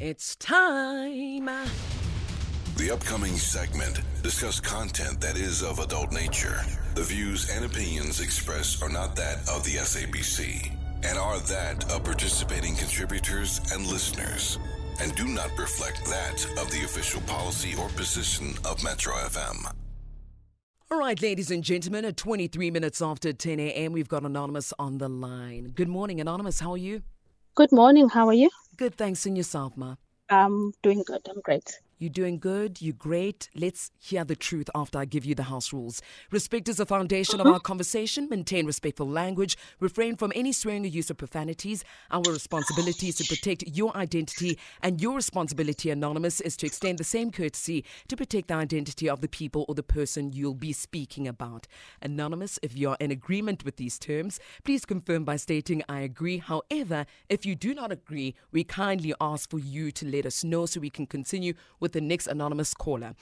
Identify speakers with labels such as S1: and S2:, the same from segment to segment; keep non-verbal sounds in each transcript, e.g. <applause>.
S1: It's time.
S2: The upcoming segment discuss content that is of adult nature. The views and opinions expressed are not that of the SABC and are that of participating contributors and listeners and do not reflect that of the official policy or position of Metro FM.
S1: All right, ladies and gentlemen, at 23 minutes after 10 a.m., we've got Anonymous on the line. Good morning, Anonymous. How are you?
S3: Good morning. How are you?
S1: Good, thanks. And yourself, Ma?
S3: I'm doing good. I'm great.
S1: You're doing good. You're great. Let's hear the truth after I give you the house rules. Respect is the foundation mm-hmm. of our conversation. Maintain respectful language. Refrain from any swearing or use of profanities. Our responsibility is to protect your identity, and your responsibility, Anonymous, is to extend the same courtesy to protect the identity of the people or the person you'll be speaking about. Anonymous, if you're in agreement with these terms, please confirm by stating, I agree. However, if you do not agree, we kindly ask for you to let us know so we can continue with with the next anonymous caller.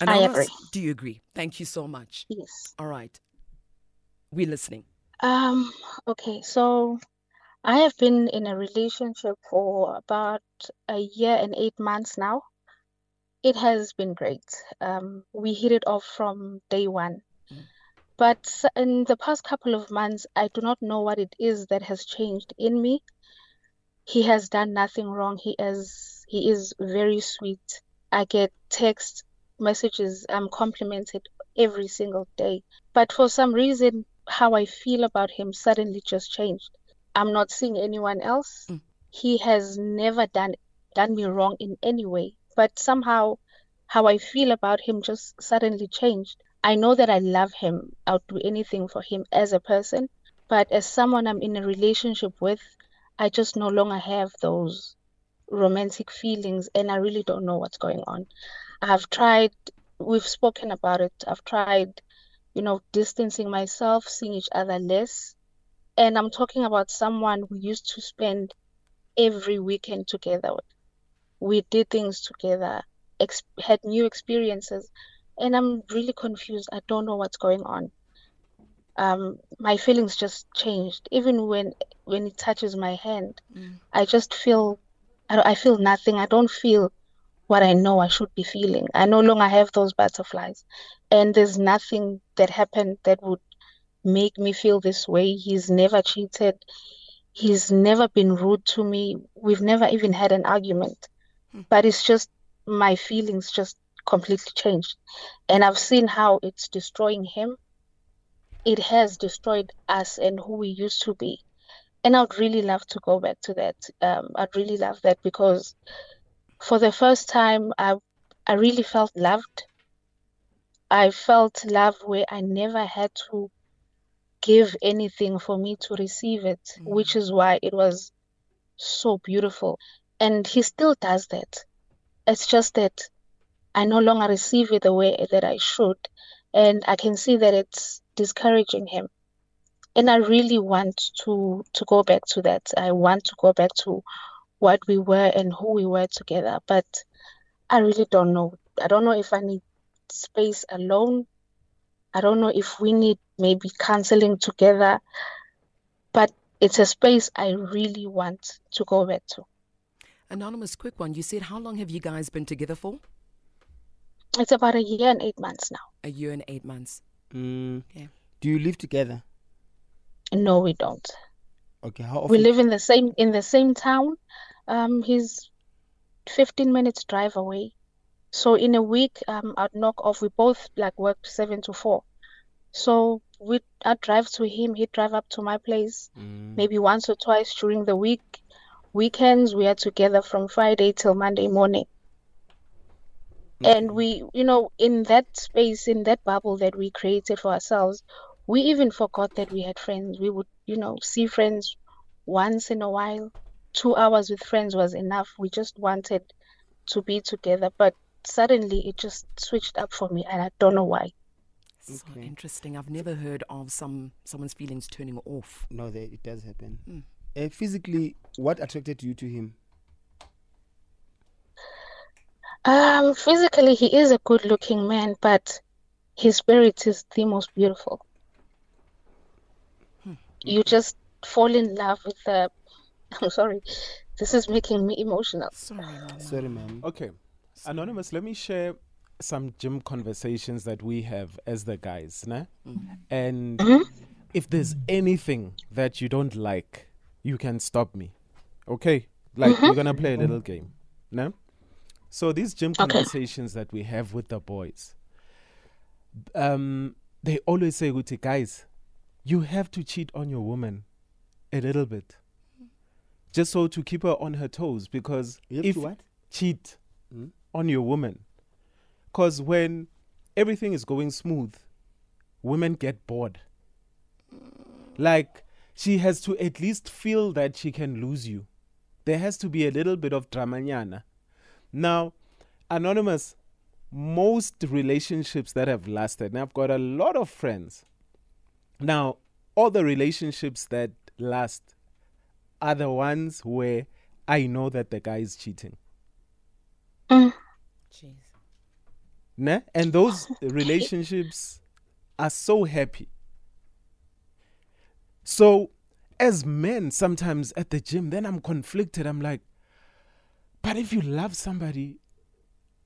S3: Anonymous, I agree.
S1: Do you agree? Thank you so much.
S3: Yes.
S1: All right. We're listening.
S3: Um, okay, so I have been in a relationship for about a year and eight months now. It has been great. Um, we hit it off from day one. Mm. But in the past couple of months, I do not know what it is that has changed in me. He has done nothing wrong. He is he is very sweet. I get text messages, I'm complimented every single day. But for some reason, how I feel about him suddenly just changed. I'm not seeing anyone else. Mm. He has never done done me wrong in any way. But somehow how I feel about him just suddenly changed. I know that I love him. I'll do anything for him as a person. But as someone I'm in a relationship with, I just no longer have those romantic feelings and I really don't know what's going on. I've tried, we've spoken about it. I've tried, you know, distancing myself, seeing each other less. And I'm talking about someone we used to spend every weekend together with. We did things together, ex- had new experiences, and I'm really confused. I don't know what's going on. Um, my feelings just changed. Even when when it touches my hand, mm. I just feel I, I feel nothing. I don't feel what I know I should be feeling. I no longer have those butterflies. And there's nothing that happened that would make me feel this way. He's never cheated. He's never been rude to me. We've never even had an argument. Hmm. But it's just my feelings just completely changed. And I've seen how it's destroying him. It has destroyed us and who we used to be and I'd really love to go back to that. Um, I'd really love that because for the first time, I I really felt loved. I felt love where I never had to give anything for me to receive it, mm-hmm. which is why it was so beautiful. And he still does that. It's just that I no longer receive it the way that I should. And I can see that it's discouraging him and I really want to to go back to that. I want to go back to what we were and who we were together, but I really don't know. I don't know if I need space alone. I don't know if we need maybe counseling together, but it's a space I really want to go back to.
S1: Anonymous, quick one. You said how long have you guys been together for?
S3: It's about a year and eight months now.
S1: A year and eight months.
S4: Mm. Okay. Do you live together?
S3: No, we don't.
S4: Okay, how often?
S3: We live in the same in the same town. Um, he's 15 minutes drive away. So in a week, um, I'd knock off. We both like work seven to four. So we I drive to him. He'd drive up to my place, mm. maybe once or twice during the week. Weekends we are together from Friday till Monday morning. Mm. And we, you know, in that space, in that bubble that we created for ourselves, we even forgot that we had friends. We would, you know, see friends once in a while. Two hours with friends was enough. We just wanted to be together. But suddenly it just switched up for me and I don't know why.
S1: So okay. interesting. I've never heard of some someone's feelings turning off.
S4: No, they, it does happen. Mm. Uh, physically, what attracted you to him?
S3: Um, physically, he is a good-looking man, but his spirit is the most beautiful you just fall in love with the <laughs> I'm sorry, this is making me emotional.
S1: Sorry, Mama.
S4: Sorry, ma'am.
S5: Okay. Anonymous, let me share some gym conversations that we have as the guys, nah? Mm-hmm. And mm-hmm. if there's anything that you don't like, you can stop me. Okay? Like we're mm-hmm. gonna play a little game. Nah? So these gym
S3: Okay.
S5: conversations that we have with the boys, um, they always say, Uti, guys, you have to cheat on your woman a little bit. Just so to keep her on her toes because
S4: You
S5: if
S4: to what?
S5: cheat
S4: Mm.
S5: on your woman. Because when everything is going smooth, women get bored. Like, she has to at least feel that she can lose you. There has to be a little bit of dramanyana. Now, Anonymous, most relationships that have lasted, and I've got a lot of friends. Now, all the relationships that last are the ones where I know that the guy is cheating.
S3: Mm.
S1: Jeez.
S5: Ne? And those <laughs> relationships are so happy. So, as men, sometimes at the gym, then I'm conflicted. I'm like, but if you love somebody,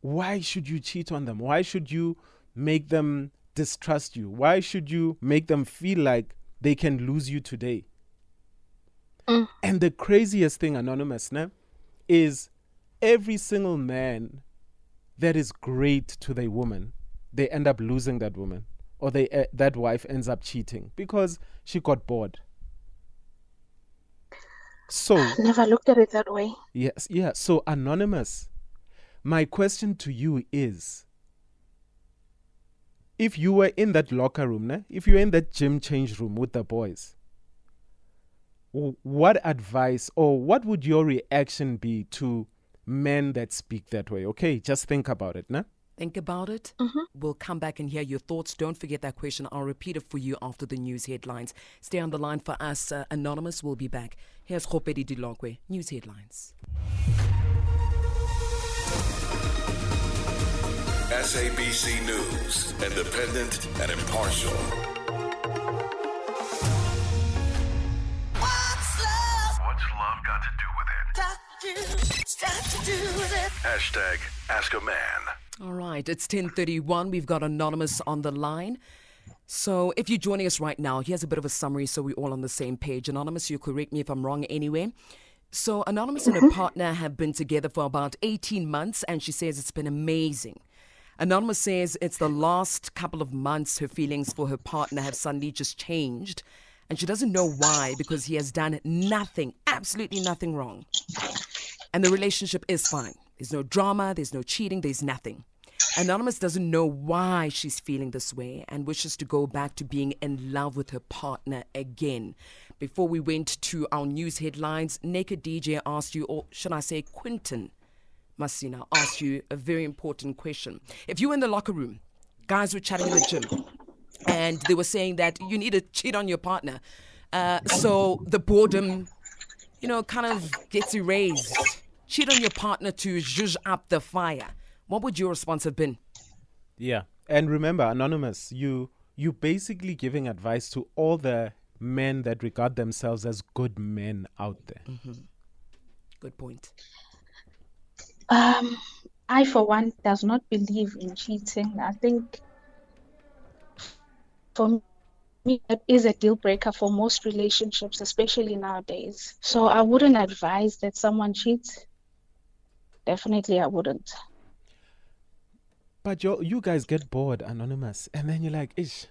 S5: why should you cheat on them? Why should you make them distrust you? Why should you make them feel like they can lose you today?
S3: Mm.
S5: And the craziest thing, Anonymous, ne, is every single man that is great to their woman, they end up losing that woman, or they uh, that wife ends up cheating because she got bored. So
S3: Never looked at it that way.
S5: yes, yeah. So anonymous, my question to you is: If you were in that locker room, ne? if you were in that gym change room with the boys, what advice or what would your reaction be to men that speak that way? Okay, just think about it, ne?
S1: Think about it.
S3: Mm-hmm.
S1: We'll come back and hear your thoughts. Don't forget that question. I'll repeat it for you after the news headlines. Stay on the line for us. Uh, Anonymous will be back. Here's Khopedi Dilokwe. News headlines.
S2: SABC News, independent and impartial.
S6: What's love got to do with it? Hashtag Ask a Man.
S1: All right, it's 10:31. We've got Anonymous on the line. So, if you're joining us right now, here's a bit of a summary so we're all on the same page. Anonymous, you correct me if I'm wrong anyway. So, Anonymous and her mm-hmm. partner have been together for about 18 months, and she says it's been amazing. Anonymous says it's the last couple of months her feelings for her partner have suddenly just changed, and she doesn't know why because he has done nothing, absolutely nothing wrong. And the relationship is fine. There's no drama, there's no cheating, there's nothing. Anonymous doesn't know why she's feeling this way and wishes to go back to being in love with her partner again. Before we went to our news headlines, Naked DJ asked you, or should I say, Quinton Masina asked you a very important question. If you were in the locker room, guys were chatting in the gym, and they were saying that you need to cheat on your partner. Uh, so the boredom, you know, kind of gets erased. Cheat on your partner to zhuzh up the fire. What would your response have been?
S5: Yeah. And remember, Anonymous, you you basically giving advice to all the men that regard themselves as good men out there.
S1: Good point.
S3: Um, I, for one, does not believe in cheating. I think for me, it is a deal breaker for most relationships, especially nowadays. So I wouldn't advise that someone cheats. Definitely, I wouldn't.
S5: But you you guys get bored, Anonymous, and then you're like, ish.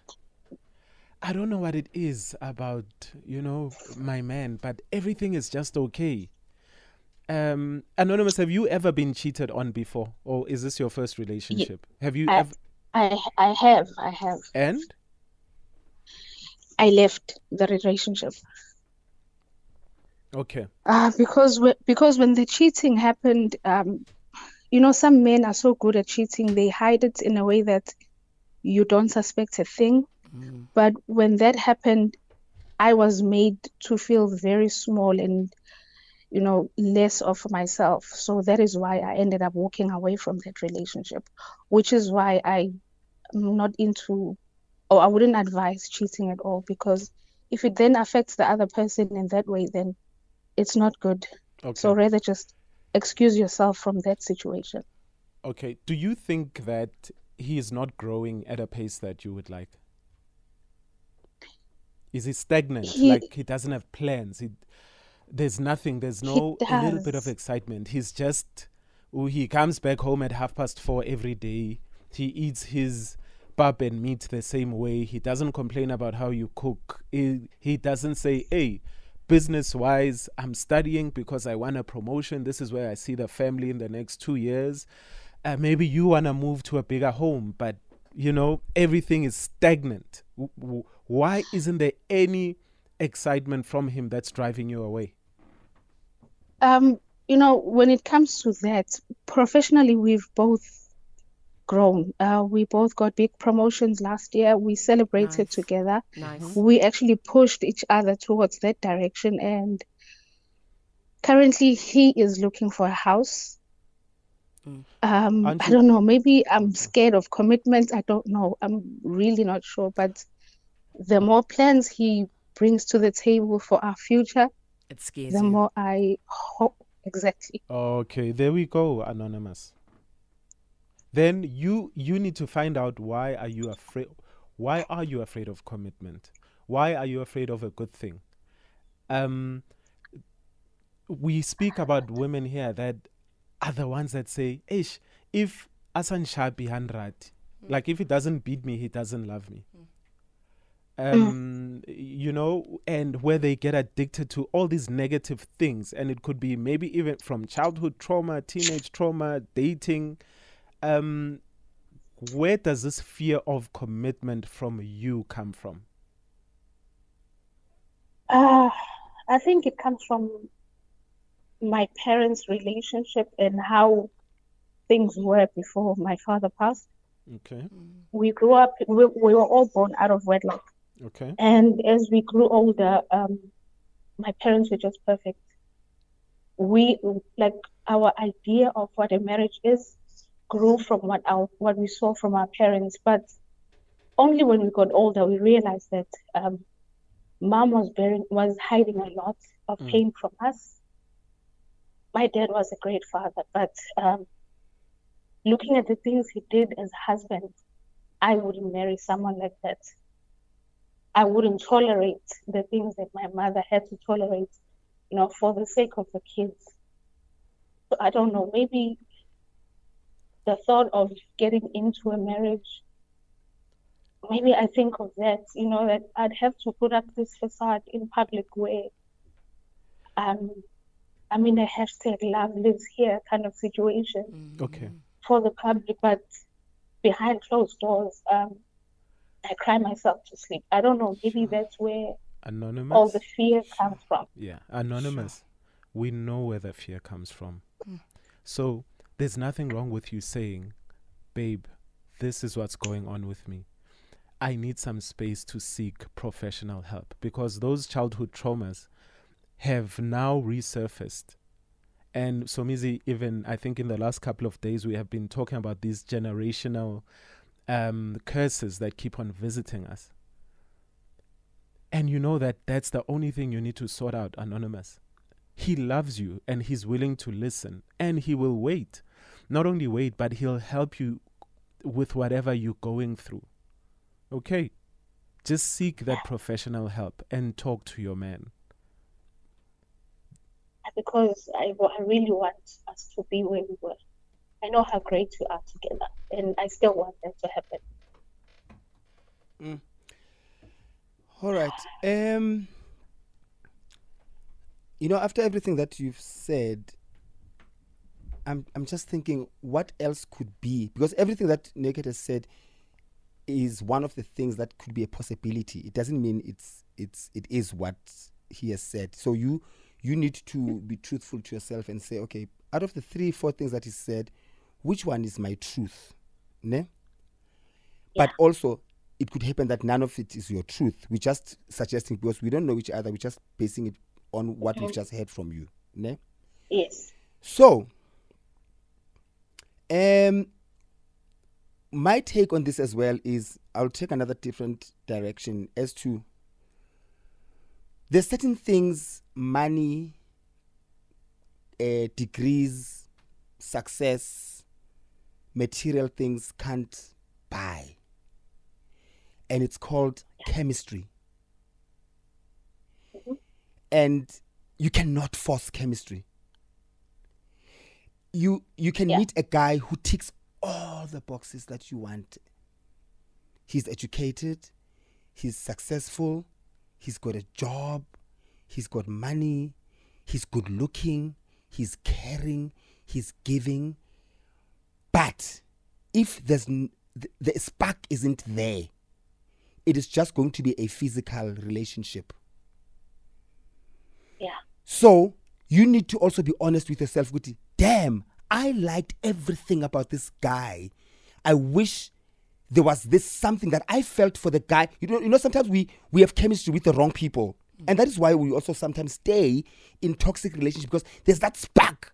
S5: I don't know what it is about, you know, my man, but everything is just okay. Um, Anonymous, have you ever been cheated on before, or is this your first relationship? Have you
S3: I-
S5: ever?
S3: I, I have, I have.
S5: And
S3: I left the relationship.
S5: okay,
S3: Uh, because whe- because when the cheating happened, um, you know, some men are so good at cheating, they hide it in a way that you don't suspect a thing. But when that happened, I was made to feel very small and, you know, less of myself. So that is why I ended up walking away from that relationship, which is why I'm not into, or I wouldn't advise cheating at all because if it then affects the other person in that way, then it's not good.
S5: Okay.
S3: So rather just excuse yourself from that situation.
S5: Okay. Do you think that he is not growing at a pace that you would like? Is he stagnant?
S3: He-
S5: like he doesn't have plans. He, there's nothing. There's no a little bit of excitement. He's just. oh, he comes back home at half past four every day. He eats his pap and meat the same way. He doesn't complain about how you cook. He, he doesn't say, "Hey, business wise, I'm studying because I want a promotion. This is where I see the family in the next two years. Uh, maybe you want to move to a bigger home, but you know, everything is stagnant. W- w- Why isn't there any excitement from him that's driving you away?
S3: Um, you know, when it comes to that, professionally, we've both grown. Uh, we both got big promotions last year. We celebrated
S1: Nice.
S3: together.
S1: Nice.
S3: We actually pushed each other towards that direction. And currently, he is looking for a house.
S1: Mm.
S3: Um,
S5: Aren't
S3: I don't know. Maybe I'm scared of commitment. I don't know. I'm really not sure. But the more plans he brings to the table for our future,
S1: It scares
S3: the
S1: you.
S3: more I hope. Exactly.
S5: Okay, there we go, anonymous. Then you you need to find out why are you afraid why are you afraid of commitment? Why are you afraid of a good thing? Um we speak about women here that are the ones that say, Ish, if Asan Shabi Hanrat, like if he doesn't beat me, he doesn't love me. Um, you know, and where they get addicted to all these negative things, and it could be maybe even from childhood trauma, teenage trauma, dating. Um, where does this fear of commitment from you come from?
S3: Uh, I think it comes from my parents' relationship and how things were before my father passed.
S5: Okay,
S3: We grew up, we, we were all born out of wedlock.
S5: Okay,
S3: And as we grew older, um, my parents were just perfect. We, like, our idea of what a marriage is grew from what our, what we saw from our parents. But only when we got older, we realized that um, mom was bearing, was hiding a lot of
S5: Mm.
S3: pain from us. My dad was a great father, but um, looking at the things he did as a husband, I wouldn't marry someone like that. I wouldn't tolerate the things that my mother had to tolerate, you know, for the sake of the kids. So I don't know, maybe the thought of getting into a marriage, maybe I think of that, you know, that I'd have to put up this facade in public where um I'm in a hashtag love lives here kind of situation
S5: okay.
S3: for the public, but behind closed doors, um, I cry myself to sleep. I don't know, maybe that's where
S5: Anonymous.
S3: all the fear comes from.
S5: Yeah, anonymous. We know where the fear comes from. Mm. So there's nothing wrong with you saying, babe, this is what's going on with me. I need some space to seek professional help because those childhood traumas have now resurfaced. And Somizi, even I think in the last couple of days, we have been talking about these generational um, curses that keep on visiting us. And you know that that's the only thing you need to sort out, Anonymous. He loves you and he's willing to listen and he will wait. Not only wait, but he'll help you with whatever you're going through. Okay? Just seek that professional help and talk to your man.
S3: Because I, I really want us to be where we were. I know how great we are together, and I still want that to happen.
S4: All right. Um, you know, after everything that you've said, I'm I'm just thinking what else could be because everything that Naked has said is one of the things that could be a possibility. It doesn't mean it's it's it is what he has said. So you you need to be truthful to yourself and say, okay, out of the three, four things that he said, which one is my truth? Ne? But also, it could happen that none of it is your truth. We're just suggesting because we don't know each other. We're just basing it on what we've just heard from you. Ne?
S3: Yes.
S4: So, um, my take on this as well is I'll take another different direction as to there's certain things money uh, degrees, success, material things can't buy. And it's called chemistry. Mm-hmm. And you cannot force chemistry. You you can
S3: Yeah.
S4: meet a guy who ticks all the boxes that you want. He's educated, he's successful, he's got a job, he's got money, he's good looking, he's caring, he's giving. But if there's n- the, the spark isn't there, it is just going to be a physical relationship.
S3: Yeah.
S4: So you need to also be honest with yourself. Guti, damn, I liked everything about this guy. I wish there was this something that I felt for the guy. You know, you know, sometimes we we have chemistry with the wrong people, and that is why we also sometimes stay in toxic relationships because there's that spark.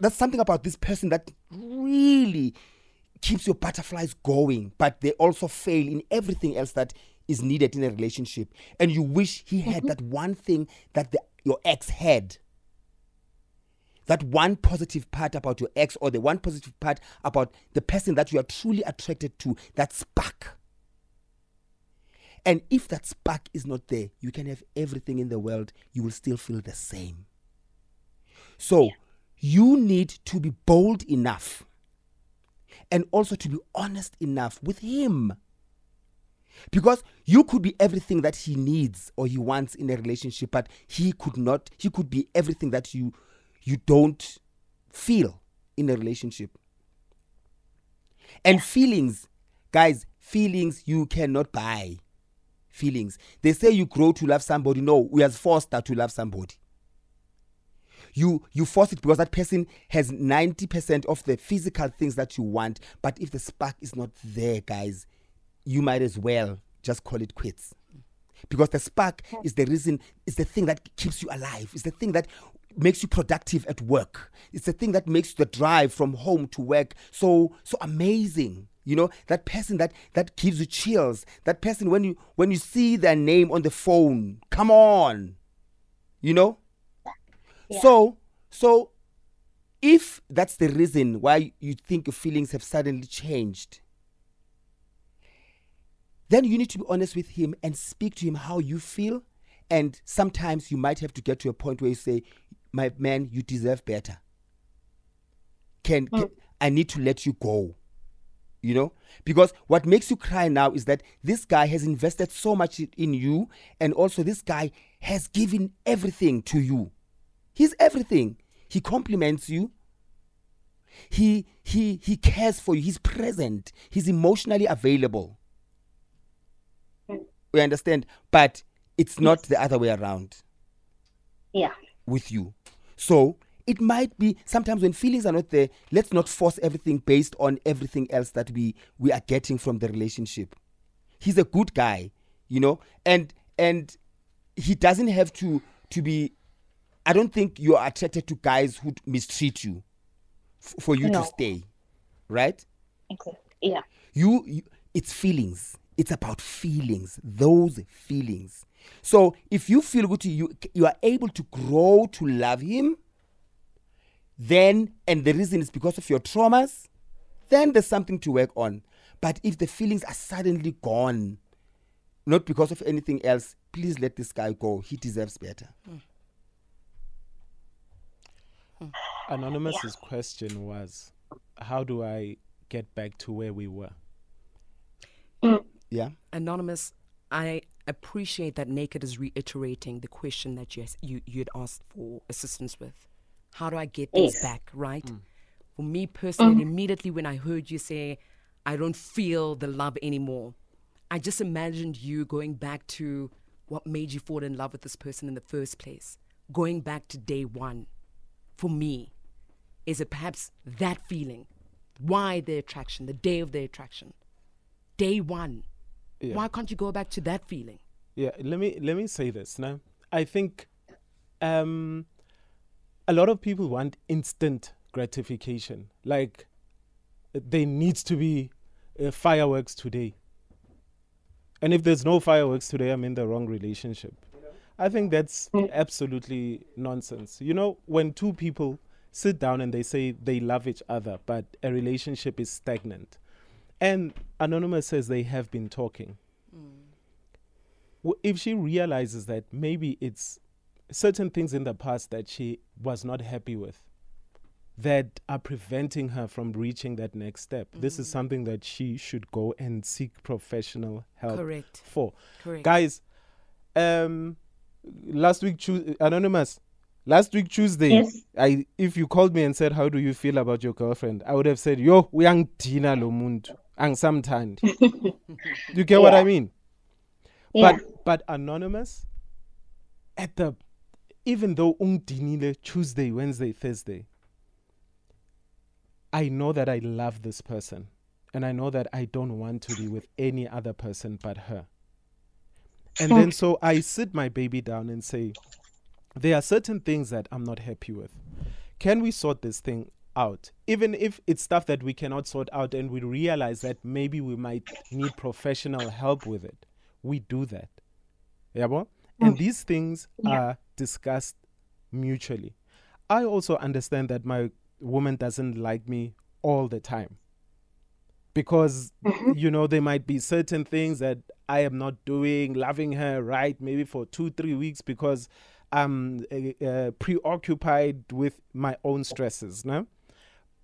S4: That's something about this person that really keeps your butterflies going, but they also fail in everything else that is needed in a relationship. And you wish he had mm-hmm. that one thing that the, your ex had. That one positive part about your ex, or the one positive part about the person that you are truly attracted to, that spark. And if that spark is not there, you can have everything in the world, you will still feel the same. So, you need to be bold enough and also to be honest enough with him. Because you could be everything that he needs or he wants in a relationship, but he could not, he could be everything that you you don't feel in a relationship. And feelings, guys, feelings you cannot buy. Feelings. They say you grow to love somebody. No, we are forced to love somebody you you force it because that person has 90% of the physical things that you want. But if the spark is not there guys you might as well just call it quits. Because the spark is the reason is the thing that keeps you alive. It's the thing that makes you productive at work. It's the thing that makes the drive from home to work so so amazing. You know that person that that gives you chills that person when you when you see their name on the phone come on. You know
S3: Yeah.
S4: so, so if that's the reason why you think your feelings have suddenly changed, then you need to be honest with him and speak to him how you feel. And sometimes you might have to get to a point where you say, "My man, you deserve better. Can, mm. can I need to let you go?" You know, because what makes you cry now is that this guy has invested so much in you, and also this guy has given everything to you. He's everything. He compliments you. He he he cares for you. He's present. He's emotionally available. We understand, but it's not the other way around
S3: Yeah.
S4: with you. So it might be sometimes when feelings are not there, let's not force everything based on everything else that we we are getting from the relationship. He's a good guy, you know, and and he doesn't have to to be. I don't think you are attracted to guys who mistreat you f- for you
S3: No.
S4: to stay, right?
S3: Exactly. Yeah.
S4: you, you it's feelings it's about feelings those feelings so if you feel good you you are able to grow to love him then and the reason is because of your traumas then there's something to work on but if the feelings are suddenly gone not because of anything else please let this guy go he deserves better hmm. Hmm.
S5: Anonymous's question was, how do I get back to where we were? Hmm.
S4: yeah
S1: Anonymous, I appreciate that Naked is reiterating the question that you, you, you'd asked for assistance with. How do I get things
S3: Yes.
S1: back, right? Hmm. For me personally, immediately when I heard you say, I don't feel the love anymore, I just imagined you going back to what made you fall in love with this person in the first place. Going back to day one. For me, is it perhaps that feeling? Why the attraction, the day of the attraction? Day one.
S5: Yeah.
S1: Why can't you go back to that feeling?
S5: Yeah, let me let me say this now. I think um a lot of people want instant gratification. Like there needs to be uh, fireworks today. And if there's no fireworks today, I'm in the wrong relationship. I think that's hmm. absolutely nonsense. You know, when two people sit down and they say they love each other, but a relationship is stagnant, and Anonymous says they have been talking. W- If she realizes that maybe it's certain things in the past that she was not happy with that are preventing her from reaching that next step, this is hmm. something that she should go and seek professional help
S1: Correct.
S5: for.
S1: Correct.
S5: Guys, um, last week, Anonymous, last week Tuesday,
S7: Yes.
S5: I if you called me and said, How do you feel about your girlfriend? I would have said, Yo, uyangidina lo muntu. Angisamthandi." <laughs> you get what I mean?
S7: Yeah.
S5: But but anonymous, at the even though ungdinile Tuesday, Wednesday, Thursday, I know that I love this person. And I know that I don't want to be with any other person but her. And then so I sit my baby down and say, there are certain things that I'm not happy with. Can we sort this thing out? Even if it's stuff that we cannot sort out and we realize that maybe we might need professional help with it, we do that. Yabo? And mm. these things are discussed mutually. I also understand that my woman doesn't like me all the time because mm-hmm. you know there might be certain things that I am not doing, loving her right, maybe for two three weeks because I'm uh, preoccupied with my own stresses. No,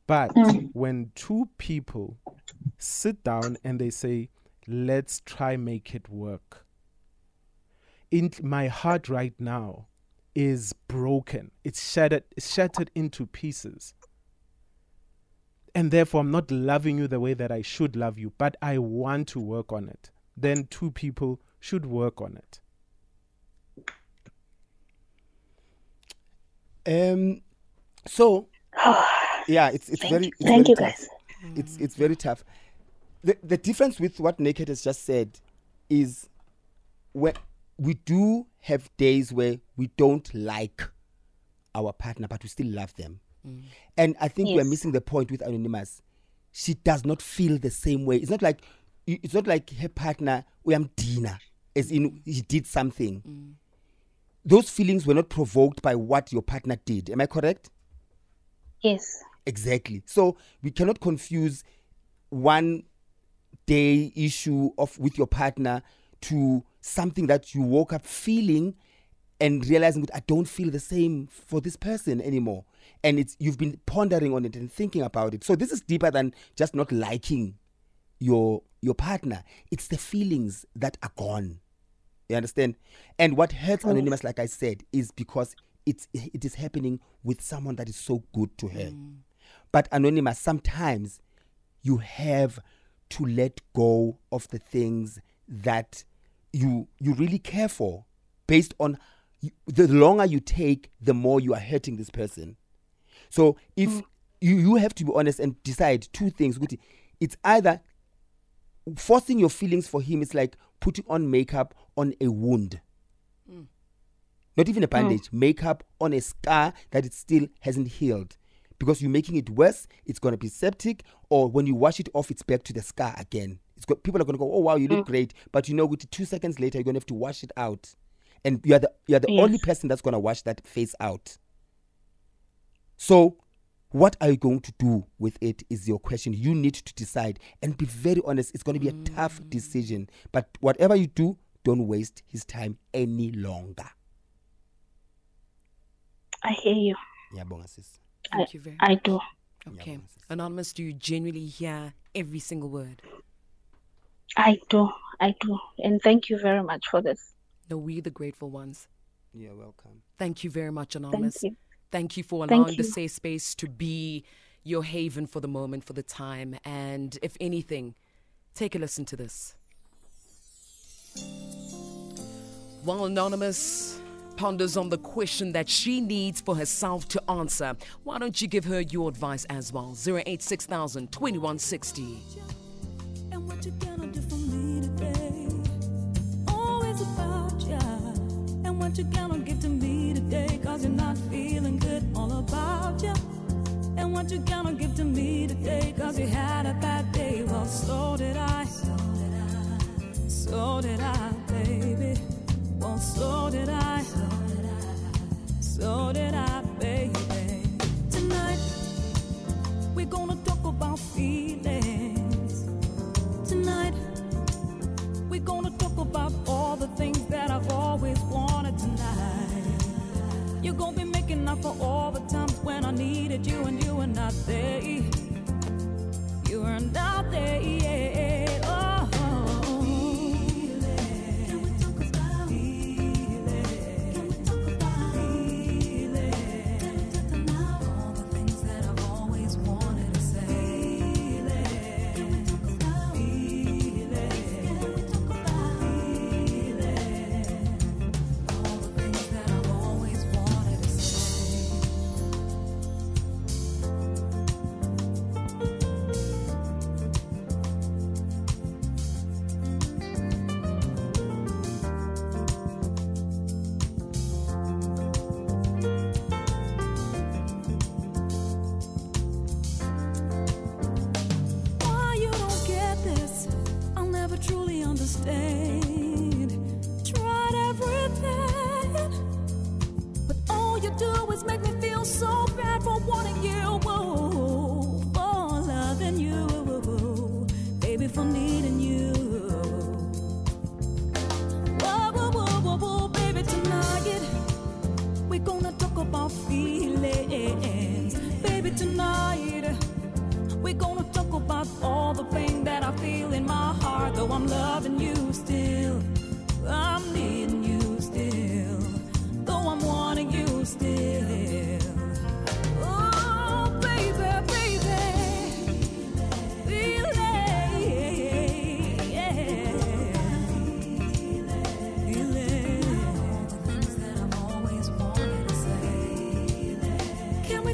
S5: but when two people sit down and they say, "Let's try make it work," in my heart right now is broken. It's shattered, it's shattered into pieces and therefore I'm not loving you the way that I should love you, but I want to work on it, then two people should work on it.
S4: Um, so <sighs> yeah, it's it's very it's
S7: Thank
S4: very
S7: you,
S4: tough.
S7: guys.
S4: It's it's very tough. The the difference with what Naked has just said is when we do have days where we don't like our partner, but we still love them. And I think we're missing the point with Anonymous. She does not feel the same way. It's not like it's not like her partner, we am Dina, as in he did something. Mm. Those feelings were not provoked by what your partner did. Am I correct?
S7: Yes.
S4: Exactly. So we cannot confuse one day issue of with your partner to something that you woke up feeling and realizing that I don't feel the same for this person anymore. And it's you've been pondering on it and thinking about it. So this is deeper than just not liking your your partner. It's the feelings that are gone. You understand? And what hurts Anonymous, like I said, is because it's it is happening with someone that is so good to her. Mm. But Anonymous, sometimes you have to let go of the things that you you really care for based on the longer you take the more you are hurting this person so if mm. you you have to be honest and decide two things it's either forcing your feelings for him is like putting on makeup on a wound. Hmm. Not even a hmm. bandage makeup on a scar that it still hasn't healed. Because you're making it worse it's going to be septic or when you wash it off it's back to the scar again. It's got people are going to go oh wow you look hmm. great. But you know with two seconds later you're going to have to wash it out. And you're the you're the only person that's going to wash that face out. So what are you going to do with it is your question you need to decide and be very honest it's going to be a tough mm. decision but whatever you do don't waste his time any longer
S7: I hear you.
S4: Yeah, sis.
S1: Thank you very much.
S7: I do.
S1: Okay. Anonymous, do you genuinely hear every single word?
S7: I do. I do. And thank you very much for this.
S1: No, we the grateful ones.
S4: You're welcome.
S1: Thank you very much, Anonymous.
S7: Thank you.
S1: Thank you for
S7: Thank
S1: allowing the safe space to be your haven for the moment, for the time. And if anything, take a listen to this. While Anonymous ponders on the question that she needs for herself to answer, why don't you give her your advice as well? 086,000 2160.
S8: And what you gonna do for me today? Always about ya. And what you gonna give to me today? Cause you're not feeling good, all about you And what you gonna give to me today? Cause you had a bad day. Well, so did I. So did I, baby. Well, so did I. So did I, baby. Tonight, we're gonna talk about feelings. Up for all the times when I needed you and you were not there. You were not there.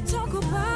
S8: Talk about?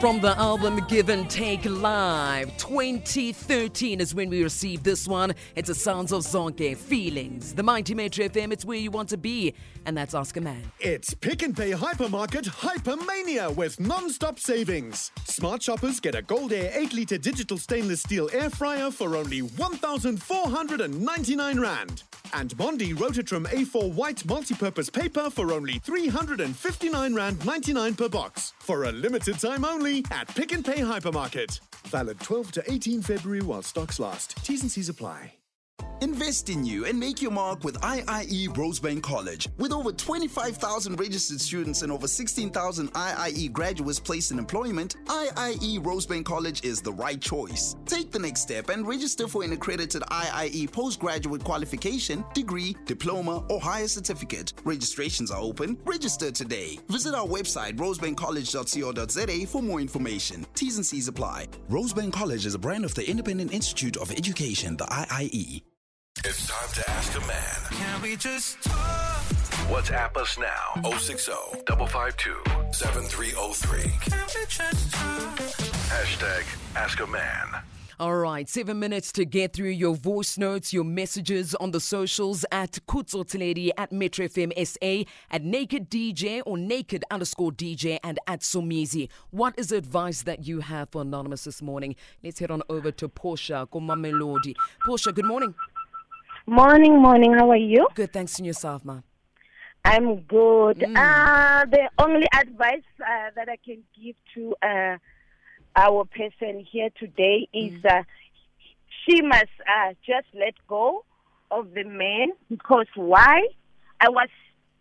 S1: From the album Give and Take Live 2013 is when we received this one. It's a Sounds of Zonke Feelings. The Mighty Metro FM, it's where you want to be. And that's Ask a Man.
S9: It's Pick n Pay Hypermarket Hypermania with non-stop savings. Smart shoppers get a Goldair 8 litre digital stainless steel air fryer for only 1,499 rand. And Bondi Rotatrim A4 white multi-purpose paper for only 359 rand 99 per box. For a limited time only at Pick n Pay Hypermarket. Valid 12 to 18 February while stocks last. T's and C's apply.
S10: Invest in you and make your mark with IIE Rosebank College. With over 25,000 registered students and over 16,000 IIE graduates placed in employment, IIE Rosebank College is the right choice. Take the next step and register for an accredited IIE postgraduate qualification, degree, diploma, or higher certificate. Registrations are open. Register today. Visit our website rosebankcollege.co.za for more information. T's and C's apply. Rosebank College is a brand of the Independent Institute of Education, the IIE.
S2: It's time to ask a man.
S6: Can we just talk? WhatsApp us now.
S2: 060
S6: 552
S2: 7303.
S6: Can we just talk? Hashtag Ask a Man.
S1: All right, seven minutes to get through your voice notes, your messages on the socials at Kutsotledi, at Metro FM SA, at Naked DJ or Naked underscore DJ, and at Somizi. What is the advice that you have for Anonymous this morning? Let's head on over to Portia Melody. Portia, good morning.
S11: Morning, morning. How are you?
S1: Good, thanks to yourself, ma.
S11: I'm good.
S1: Mm.
S11: Uh, the only advice uh, that I can give to uh, our person here today is uh, she must uh, just let go of the man because why? I was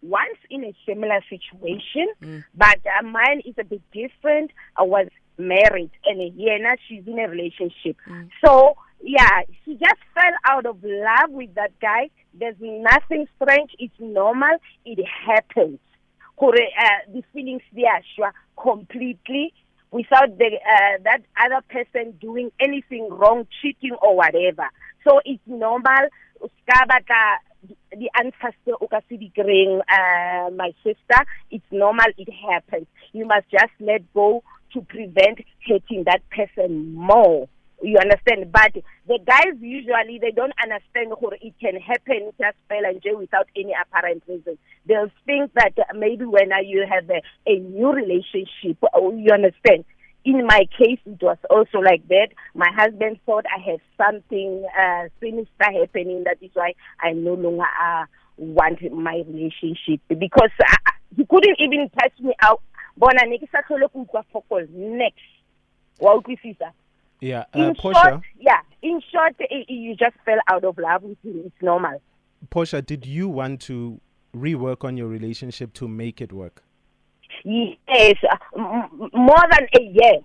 S11: once in a similar situation, but uh, mine is a bit different. I was married, and yeah, now she's in a relationship. So yeah, she just fell out of love with that guy. There's nothing strange. It's normal. It happens. Uh, the feelings they are sure completely without the uh, that other person doing anything wrong, cheating or whatever. So it's normal. The ancestor o ka se di kry-eng, uh, my sister. It's normal. It happens. You must just let go to prevent hurting that person more. You understand? But the guys usually they don't understand how it can happen just fell and jail without any apparent reason. They'll think that maybe when you have a, a new relationship, oh, you understand. In my case, it was also like that. My husband thought I had something uh, sinister happening. That is why I no longer uh, want my relationship because uh, he couldn't even touch me out. Bona ne ke sa next. Wa utlwisisa?
S5: Yeah, uh,
S11: In
S5: Portia,
S11: short, yeah. In short, i- i- you just fell out of love with him. It's normal.
S5: Portia, did you want to rework on your relationship to make it work?
S11: Yes, uh, more than a year.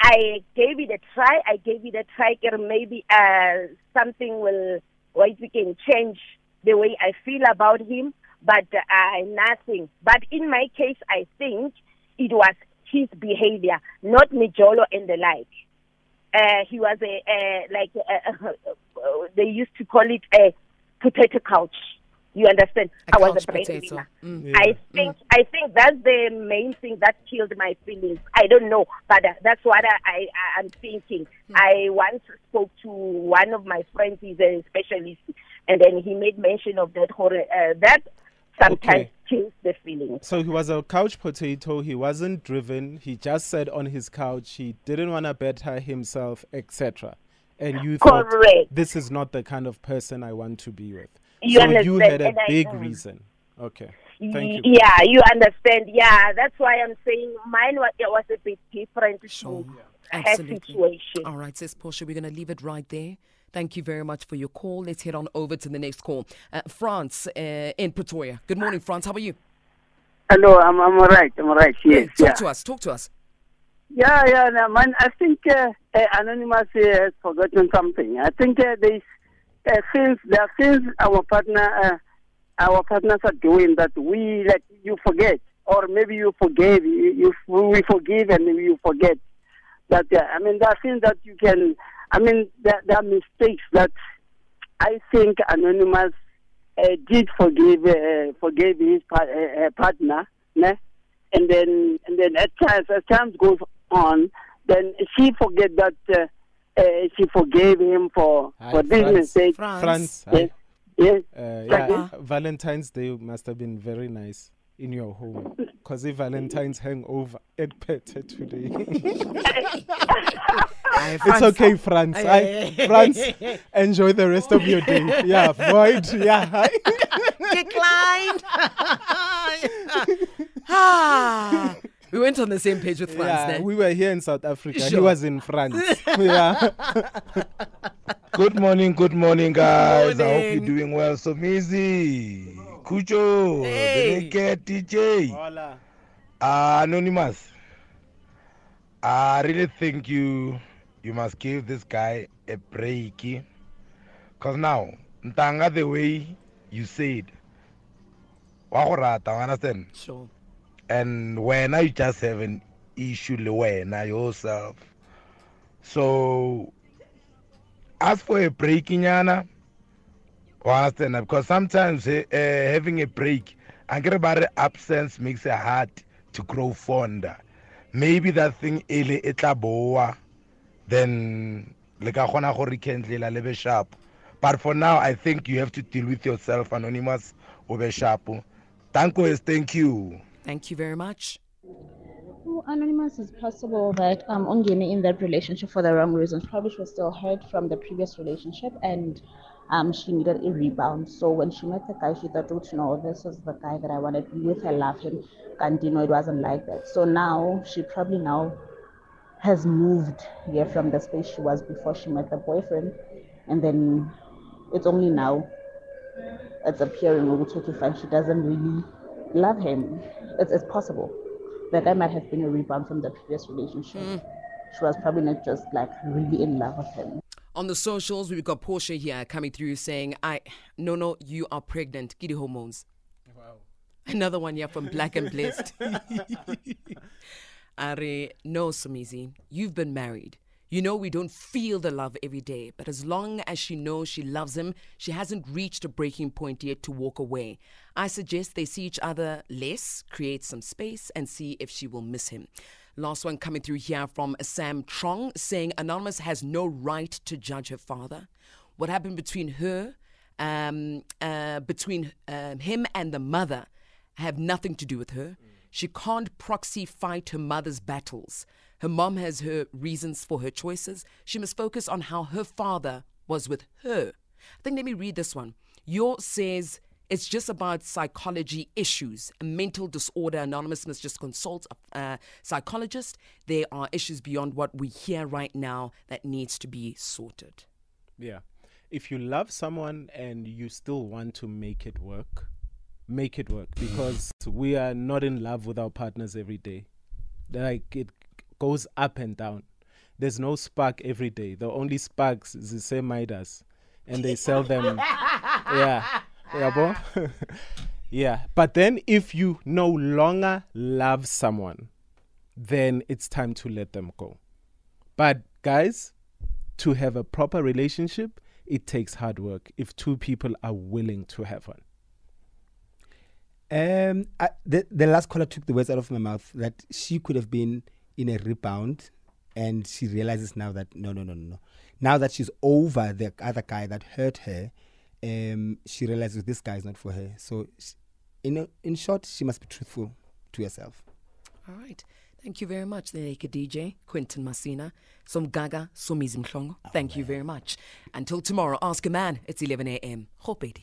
S11: I gave it a try. I gave it a try. Maybe uh, something will, what we can change the way I feel about him, but uh, nothing. But in my case, I think it was his behavior, not Mijolo and the like. Uh, he was a, uh, like, uh, <laughs> they used to call it a potato couch. You understand?
S1: A
S11: I was a
S1: potato.
S11: breadwinner.
S1: Mm.
S11: I think I think that's the main thing that killed my feelings. I don't know, but uh, that's what I, I I'm thinking.
S1: Hmm.
S11: I once spoke to one of my friends. He's a specialist, and then he made mention of that horror. Uh, that sometimes
S5: Okay.
S11: kills the feelings.
S5: So he was a couch potato. He wasn't driven. He just sat on his couch. He didn't want to better himself, etc. And you thought this is not the kind of person I want to be with.
S11: You
S5: so you had a
S11: and
S5: big reason. Okay. Thank you.
S11: Yeah, you understand. Yeah, that's why I'm saying mine was, it was a bit different to her
S1: Absolutely.
S11: situation.
S1: All right, says Portia, we're going to leave it right there. Thank you very much for your call. Let's head on over to the next call. Uh, France uh, in Pretoria. Good morning, France. How are you?
S12: Hello, I'm I'm all right. I'm all right. Yes,
S1: Talk
S12: yeah.
S1: to us. Talk to us.
S12: Yeah, yeah, no, man. I think uh, uh, Anonymous uh, has forgotten something. I think uh, there's uh, things there are things our partner uh, our partners are doing that we like you forget, or maybe you forgave you, you we forgive and you forget. That uh, I mean, there are things that you can. I mean, there, there are mistakes that I think Anonymous uh, did forgive uh, forgive his par- uh, uh, partner, ne? and then and then at times as time goes on, then she forget that uh, uh, she forgave him for
S5: Hi,
S12: for this
S5: France.
S12: mistake.
S5: France.
S12: Yes, yes.
S5: Uh,
S12: Like
S5: yeah, Valentine's Day must have been very nice in your home. Because if Valentine's hangover, it better today. <laughs> it's okay, France. I,
S1: aye, aye.
S5: France, enjoy the rest of your day. <laughs> Yeah, void. Yeah. <laughs>
S1: Declined. ah, we went on the same page with France.
S5: yeah,
S1: then.
S5: we were here in South Africa. He was in France. yeah.
S13: Good morning, good morning, guys. I hope you're doing well. So, Mizi, Kucho,
S1: Hey.
S13: the naked DJ, uh, Anonymous. I really think you you must give this guy a break. Because now, Ntanga, the way you said, wa go rata, you understand?
S1: Sure.
S13: and when I just have an issue le wena yourself so ask for a break nyana you understand because sometimes uh, having a break angere absence makes it hard to grow fonder maybe that thing ele e tla boa then le ka kgona go rekindlela le be sharp but for now i think you have to deal with yourself anonymous o be sharp danko is thank you
S1: Thank you very much.
S14: Well, Anonymous, it's possible that um, Ongene in that relationship for the wrong reasons. Probably she was still hurt from the previous relationship and um, she needed a rebound. So when she met the guy, she thought, oh, no, this is the guy that I wanted to be with. I love him. And you know, it wasn't like that. So now she probably now has moved here from the space she was before she met the boyfriend. And then it's only now it's appearing Ugutuki fine. She doesn't really love him. It's, it's possible that that might have been a rebound from the previous relationship. She was probably not just like really in love with him.
S1: On the socials, we've got Portia here coming through saying, I no no, you are pregnant. Giddy hormones.
S5: Wow.
S1: Another one here from Black and Blessed. <laughs> Are no Somizi, you've been married. You know we don't feel the love every day, but as long as she knows she loves him, she hasn't reached a breaking point yet to walk away. I suggest they see each other less, create some space, and see if she will miss him. Last one coming through here from Sam Trong saying Anonymous has no right to judge her father. What happened between her, um, uh, between um, him and the mother, have nothing to do with her. She can't proxy fight her mother's battles. Her mom has her reasons for her choices. She must focus on how her father was with her. I think let me read this one. Your says it's just about psychology issues, a mental disorder. Anonymous must just consult a uh, psychologist. There are issues beyond what we hear right now that needs to be sorted.
S5: Yeah. If you love someone and you still want to make it work, make it work because <laughs> we are not in love with our partners every day. Like it goes up and down. There's no spark every day. The only sparks is the same Midas, and they sell them. <laughs> yeah, yeah, yeah. But then, if you no longer love someone, then it's time to let them go. But guys, to have a proper relationship, it takes hard work. If two people are willing to have one.
S4: Um, I, the the last caller took the words out of my mouth that she could have been in a rebound, and she realizes now that no, no, no, no, no. Now that she's over the other guy that hurt her, um, she realizes this guy is not for her. So, sh- in a, in short, she must be truthful to herself.
S1: All right. Thank you very much, the Naked DJ, Quentin Massina, Som Gaga, Somizi Mhlongo. Thank you very much. Until tomorrow, ask a man. It's 11 a.m. Hopedi.